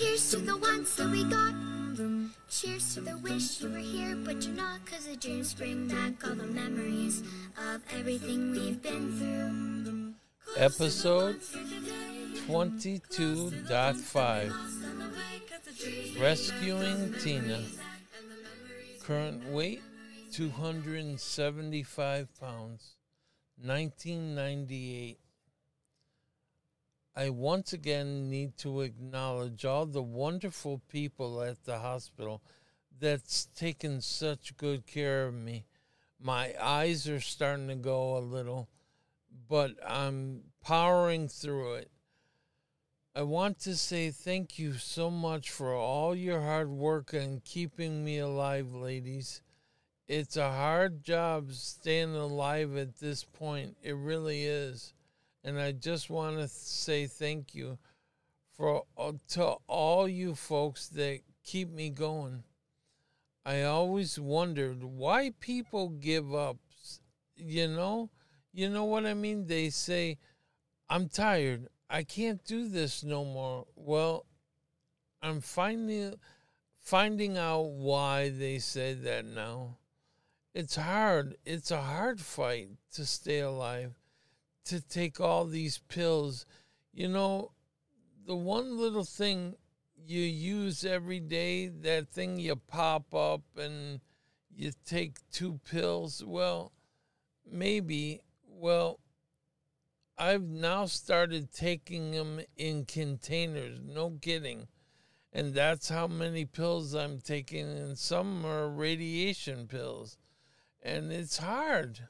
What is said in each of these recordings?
Here's to the ones that we got. Cheers to the wish you were here, but you're not. Cause the dreams bring back all the memories of everything we've been through. Episode 22.5 Rescuing Tina. Current weight 275 pounds. 1998. I once again need to acknowledge all the wonderful people at the hospital that's taken such good care of me. My eyes are starting to go a little, but I'm powering through it. I want to say thank you so much for all your hard work and keeping me alive, ladies. It's a hard job staying alive at this point. It really is. And I just want to say thank you for uh, to all you folks that keep me going. I always wondered why people give up. You know, you know what I mean? They say, "I'm tired. I can't do this no more." Well, I'm finding finding out why they say that now. It's hard. It's a hard fight to stay alive to take all these pills. You know, the one little thing you use every day, that thing you pop up and you take two pills, well, maybe. Well, I've now started taking them in containers, no kidding. And that's how many pills I'm taking, and some are radiation pills. And it's hard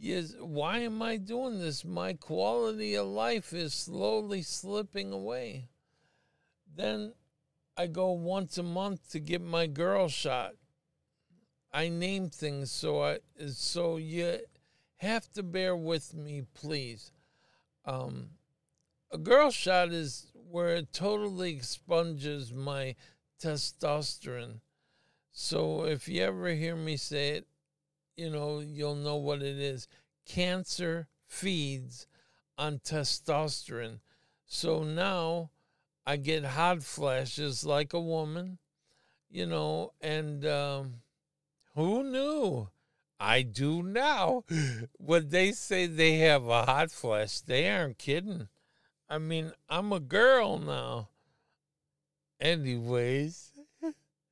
is why am I doing this? My quality of life is slowly slipping away. Then I go once a month to get my girl shot. I name things so I so you have to bear with me, please. Um, a girl shot is where it totally expunges my testosterone. So if you ever hear me say it, you know, you'll know what it is. Cancer feeds on testosterone. So now I get hot flashes like a woman, you know, and um, who knew? I do now. When they say they have a hot flash, they aren't kidding. I mean, I'm a girl now. Anyways,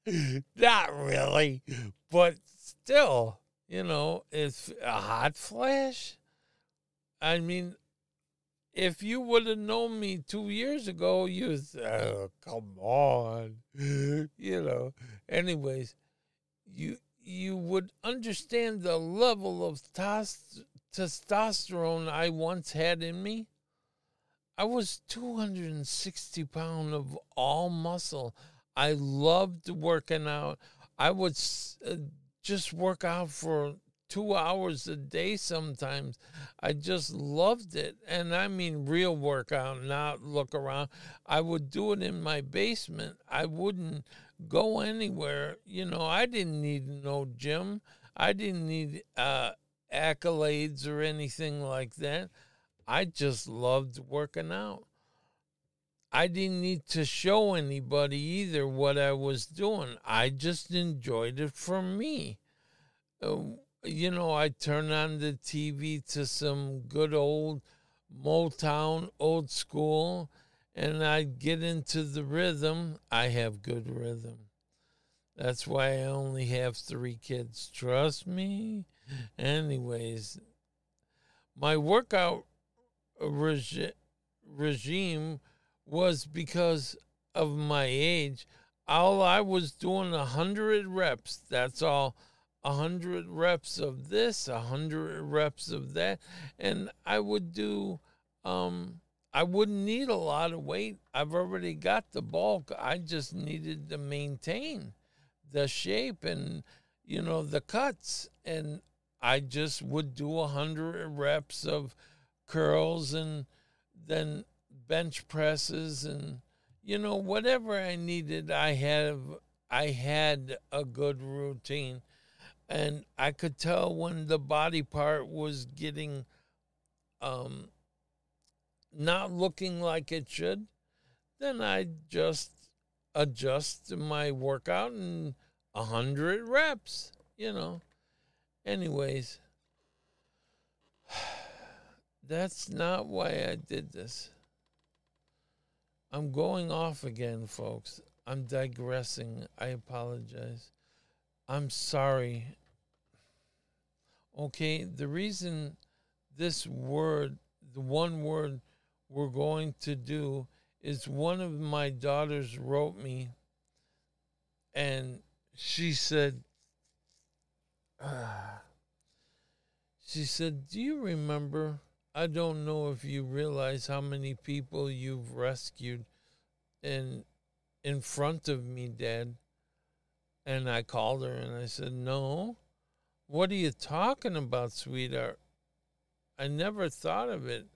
not really, but still you know, it's a hot flash. I mean, if you would have known me two years ago, you oh, come on, you know. Anyways, you you would understand the level of tos- testosterone I once had in me. I was 260 pounds of all muscle. I loved working out. I would uh, just work out for two hours a day sometimes. I just loved it. And I mean, real workout, not look around. I would do it in my basement. I wouldn't go anywhere. You know, I didn't need no gym, I didn't need uh, accolades or anything like that. I just loved working out. I didn't need to show anybody either what I was doing. I just enjoyed it for me. Uh, you know, I turn on the TV to some good old Motown, old school, and I get into the rhythm. I have good rhythm. That's why I only have three kids. Trust me. Anyways, my workout regi- regime was because of my age. All I was doing a hundred reps. That's all. A hundred reps of this, a hundred reps of that, and I would do. Um, I wouldn't need a lot of weight. I've already got the bulk. I just needed to maintain the shape and you know the cuts, and I just would do a hundred reps of curls and then bench presses and you know whatever I needed I have I had a good routine and I could tell when the body part was getting um not looking like it should then I just adjust my workout and a hundred reps, you know. Anyways, that's not why I did this. I'm going off again, folks. I'm digressing. I apologize. I'm sorry. Okay, the reason this word, the one word we're going to do, is one of my daughters wrote me and she said, uh, she said, Do you remember? I don't know if you realize how many people you've rescued in in front of me, Dad. And I called her and I said, No. What are you talking about, sweetheart? I never thought of it.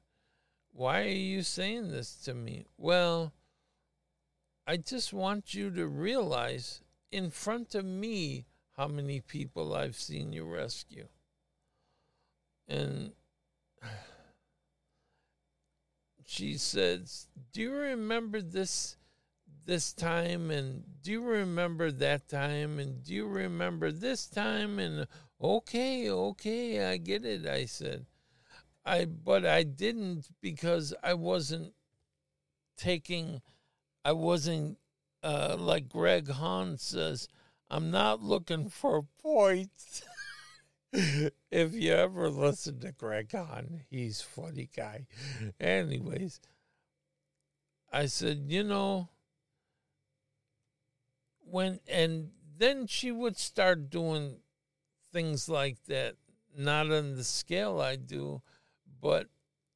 Why are you saying this to me? Well, I just want you to realize in front of me how many people I've seen you rescue. And she says, Do you remember this this time and do you remember that time and do you remember this time and okay, okay, I get it, I said. I but I didn't because I wasn't taking I wasn't uh, like Greg Hahn says, I'm not looking for points. if you ever listen to Greg Hahn, he's funny guy. Anyways, I said, you know, when and then she would start doing things like that, not on the scale I do, but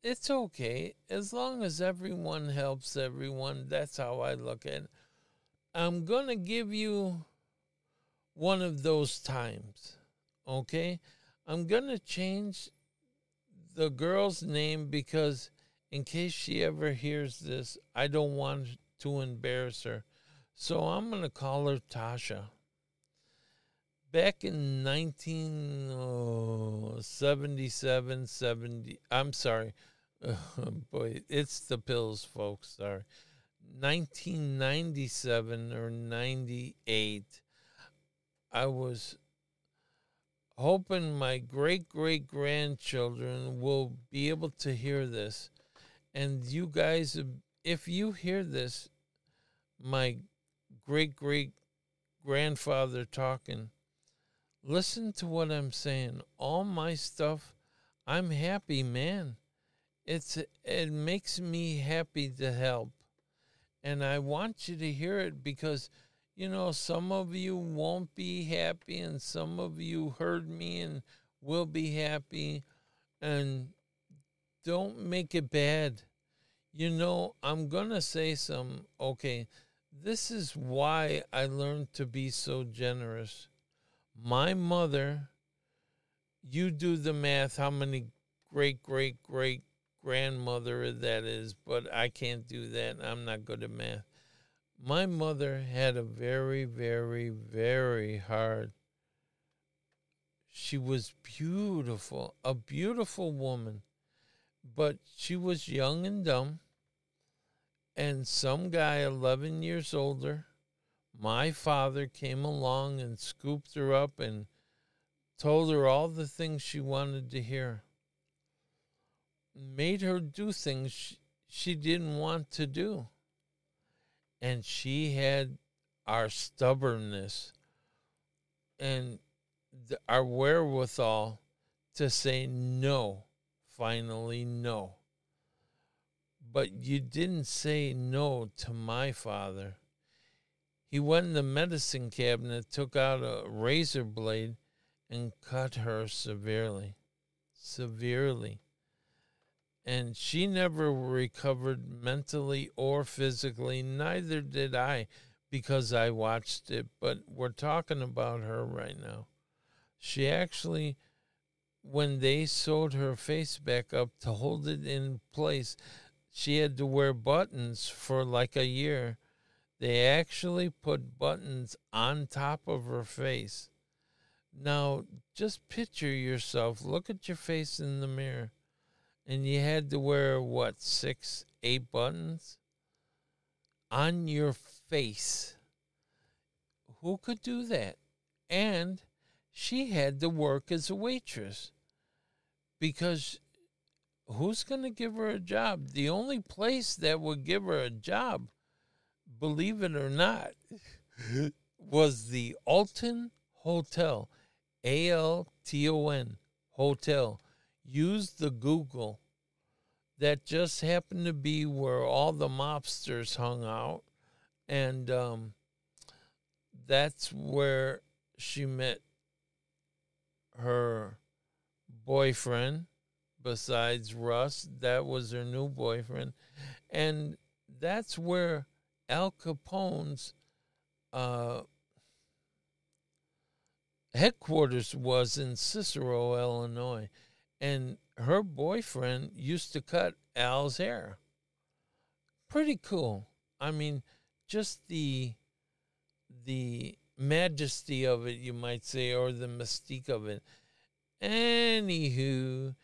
it's okay as long as everyone helps everyone. That's how I look at it. I'm to give you one of those times. Okay? I'm going to change the girl's name because, in case she ever hears this, I don't want to embarrass her. So I'm going to call her Tasha. Back in 1977, 70, I'm sorry. Boy, it's the pills, folks. Sorry. 1997 or 98, I was hoping my great great grandchildren will be able to hear this. And you guys, if you hear this, my great great grandfather talking, listen to what I'm saying. All my stuff, I'm happy, man. It's it makes me happy to help and I want you to hear it because you know some of you won't be happy and some of you heard me and will be happy and don't make it bad. You know, I'm going to say some okay, this is why I learned to be so generous. My mother, you do the math how many great great great grandmother that is, but I can't do that. I'm not good at math. My mother had a very, very, very hard. She was beautiful, a beautiful woman, but she was young and dumb. And some guy 11 years older, my father, came along and scooped her up and told her all the things she wanted to hear made her do things she, she didn't want to do. And she had our stubbornness and the, our wherewithal to say no, finally, no. But you didn't say no to my father. He went in the medicine cabinet, took out a razor blade, and cut her severely. Severely and she never recovered mentally or physically. Neither did I because I watched it, but we're talking about her right now. She actually, when they sewed her face back up to hold it in place, she had to wear buttons for like a year. They actually put buttons on top of her face. Now, just picture yourself, look at your face in the mirror and you had to wear what six, eight buttons on your face. Who could do that? And she had to work as a waitress because who's going to give her a job? The only place that would give her a job, believe it or not, was the Alton Hotel, A L T O N Hotel. Use the Google. That just happened to be where all the mobsters hung out. And um, that's where she met her boyfriend besides Russ. That was her new boyfriend. And that's where Al Capone's uh, headquarters was in Cicero, Illinois. And her boyfriend used to cut Al's hair. Pretty cool. I mean, just the the majesty of it, you might say, or the mystique of it. Anywho,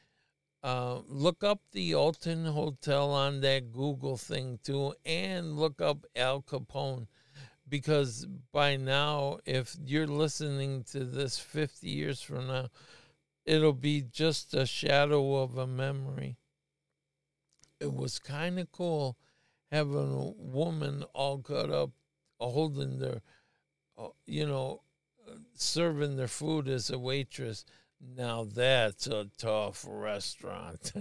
uh, look up the Alton Hotel on that Google thing too, and look up Al Capone. Because by now, if you're listening to this 50 years from now, it'll be just a shadow of a memory. It was kind of cool having a woman all cut up, holding their, uh, you know, serving their food as a waitress now that's a tough restaurant.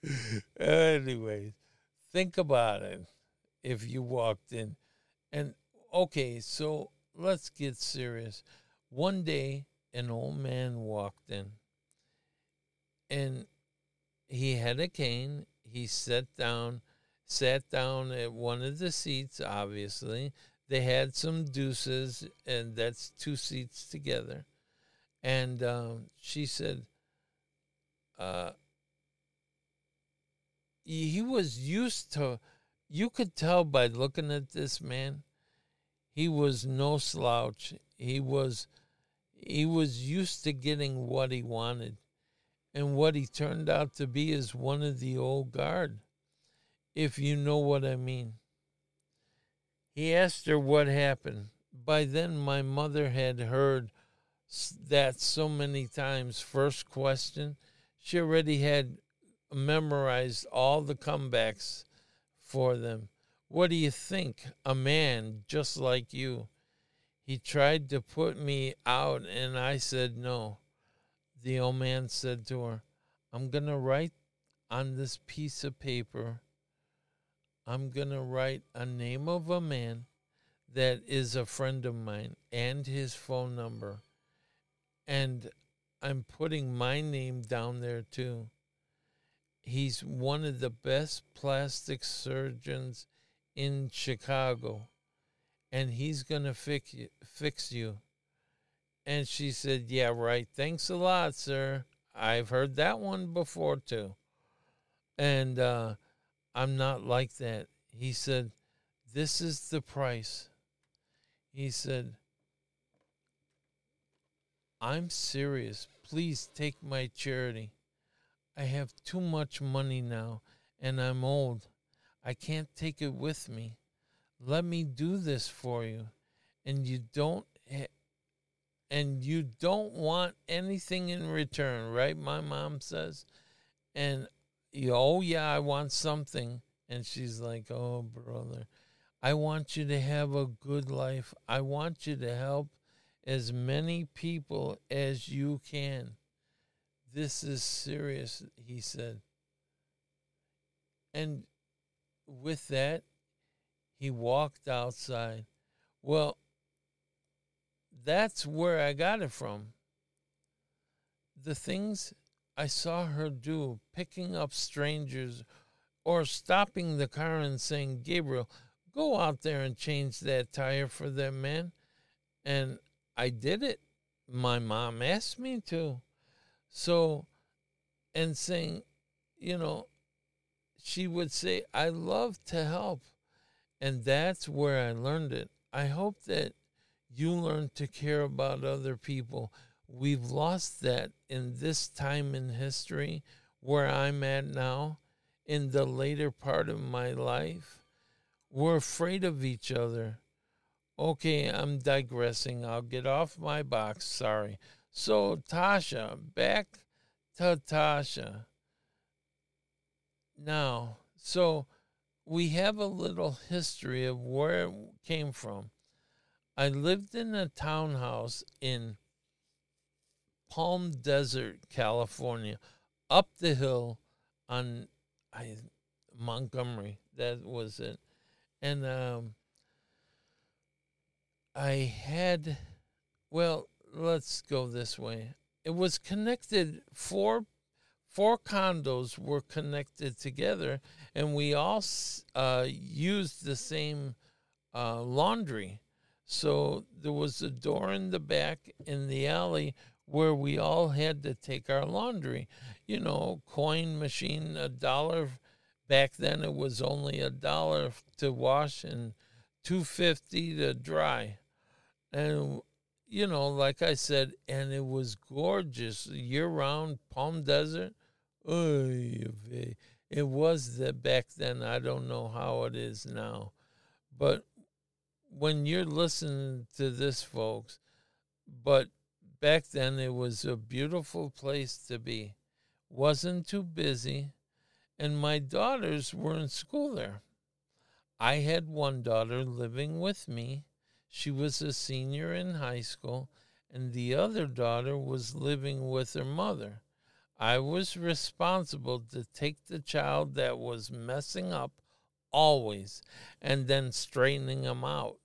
Anyways, think about it if you walked in. And okay, so let's get serious. One day, an old man walked in and he had a cane. He sat down, sat down at one of the seats, obviously. They had some deuces, and that's two seats together and um, she said, uh, he was used to, you could tell by looking at this man, he was no slouch. He was, he was used to getting what he wanted. And what he turned out to be is one of the old guard, if you know what I mean. He asked her what happened. By then, my mother had heard that so many times. First question, she already had memorized all the comebacks for them. What do you think? A man just like you. He tried to put me out, and I said no. The old man said to her, I'm going to write on this piece of paper, I'm going to write a name of a man that is a friend of mine and his phone number and I'm putting my name down there too. He's one of the best plastic surgeons in Chicago, and he's fix you, fix you. And she said, "Yeah, right. Thanks a lot, sir. I've heard that one before too." And uh, I'm not like that. He said, "This is the price." He said, I'm serious. Please take my charity. I have too much money now, and I'm old. I can't take it with me. Let me do this for you. And you don't ha- and you don't want anything in return, right? My mom says. And oh yeah, I want something. And she's like, "Oh, brother, I want you to have a good life. I want you to help as many people as you can. This is serious, he said. And with that, he walked outside. Well, that's where I got it from. The things I saw her do, picking up strangers or stopping the car and saying, Gabriel, go out there and change that tire for that man. And I did it. My mom asked me to. So, and saying, you know, she would say, I love to help. And that's where I learned it. I hope that you learn to care about other people. We've lost that in this time in history where I'm at now, in the later part of my life. We're afraid of each other. Okay, I'm digressing. I'll get off my box. Sorry. So, Tasha, back to Tasha. Now, so we have a little history of where it came from. I lived in a townhouse in Palm Desert, California, up the hill on I, Montgomery. That was it. And um, I had, well, let's go this way. It was connected four four condos were connected together, and we all uh, used the same uh, laundry. So there was a door in the back in the alley where we all had to take our laundry. You know, coin machine, a dollar. Back then, it was only a dollar to wash and two fifty to dry and you know, like I said, and it was gorgeous year round, Palm Desert. it was that back then. I don't know how it is now, but when you're listening to this, folks, but back then it was a beautiful place to be. Wasn't too busy, and my daughters were in school there. I had one daughter living with me she was a senior in high school, and the other daughter was living with her mother. I was responsible to take the child that was messing up always and then straightening him out.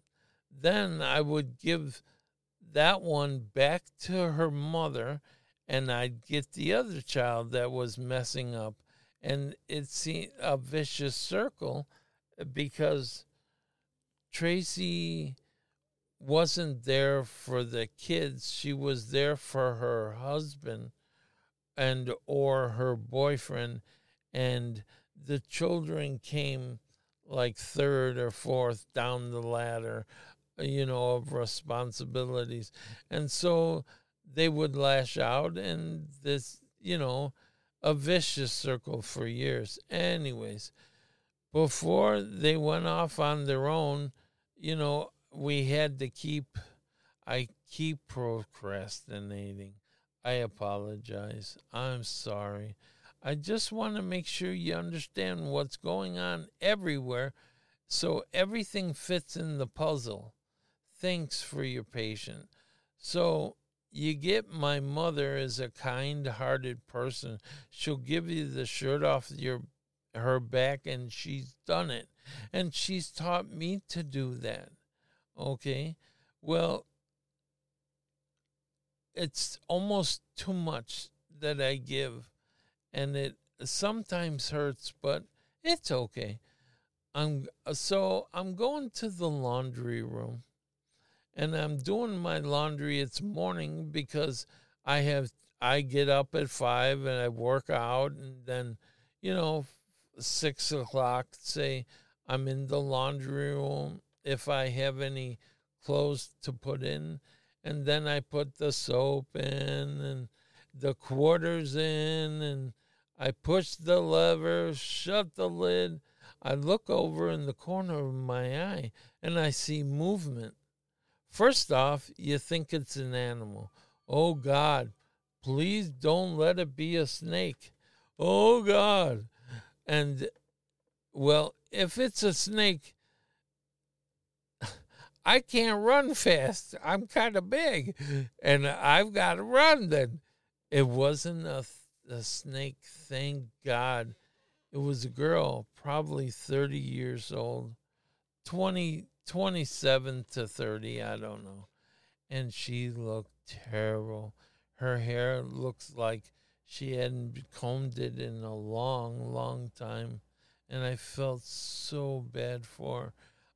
Then I would give that one back to her mother and I'd get the other child that was messing up. And it's a vicious circle uh, because Tracy wasn't there for the kids she was there for her husband and or her boyfriend and the children came like third or fourth down the ladder you know of responsibilities and so they would lash out and this you know a vicious circle for years anyways before they went off on their own you know we had to keep I keep procrastinating. I apologize. I'm sorry. I just want to make sure you understand what's going on everywhere so everything fits in the puzzle. Thanks for your patience. So you get my mother is a kind-hearted person. She'll give you the shirt off your her back and she's done it. And she's taught me to do that. Okay. Well, it's almost too much that I give, and it sometimes hurts, but it's okay. I'm so I'm going to the laundry room, and I'm doing my laundry. It's morning because I have I get up at five and I work out, and then you know six o'clock. Say I'm in the laundry room if I have any clothes to put in. And then I put the soap in and the quarters in and I push the lever, shut the lid. I look over in the corner of my eye and I see movement. First off, you think it's an animal. Oh God, please don't let it be a snake. Oh God. And well, if it's a snake, I can't run fast. I'm kind of big, and I've got to run. Then it wasn't a, a snake. Thank God, it was a girl, probably thirty years old, 20, 27 to thirty. I don't know, and she looked terrible. Her hair looks like she hadn't combed it in a long, long time, and I felt so bad for her.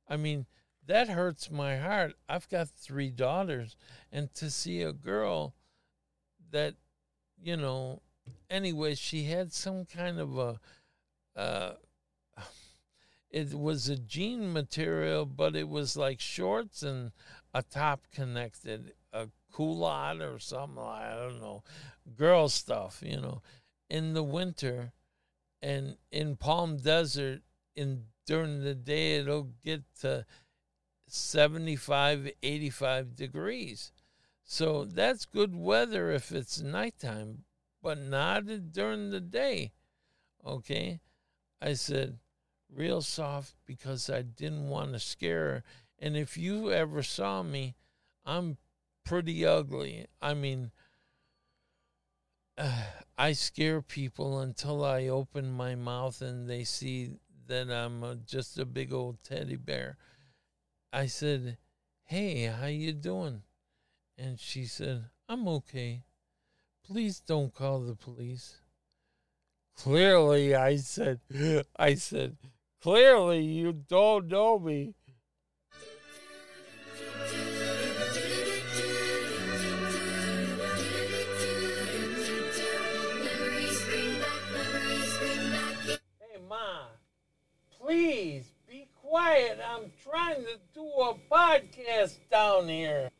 I mean that hurts my heart. I've got three daughters, and to see a girl that, you know, anyway, she had some kind of a, uh, it was a jean material, but it was like shorts and a top connected, a culotte or something. I don't know, girl stuff, you know, in the winter, and in Palm Desert, in during the day, it'll get to 75, 85 degrees. So that's good weather if it's nighttime, but not during the day. Okay. I said, real soft because I didn't want to scare her. And if you ever saw me, I'm pretty ugly. I mean, uh, I scare people until I open my mouth and they see that I'm a, just a big old teddy bear. I said, "Hey, how you doing?" And she said, "I'm okay. Please don't call the police." Clearly, I said, I said, clearly you don't know me. Hey, Ma, please be quiet. I'm trying to do a podcast down here.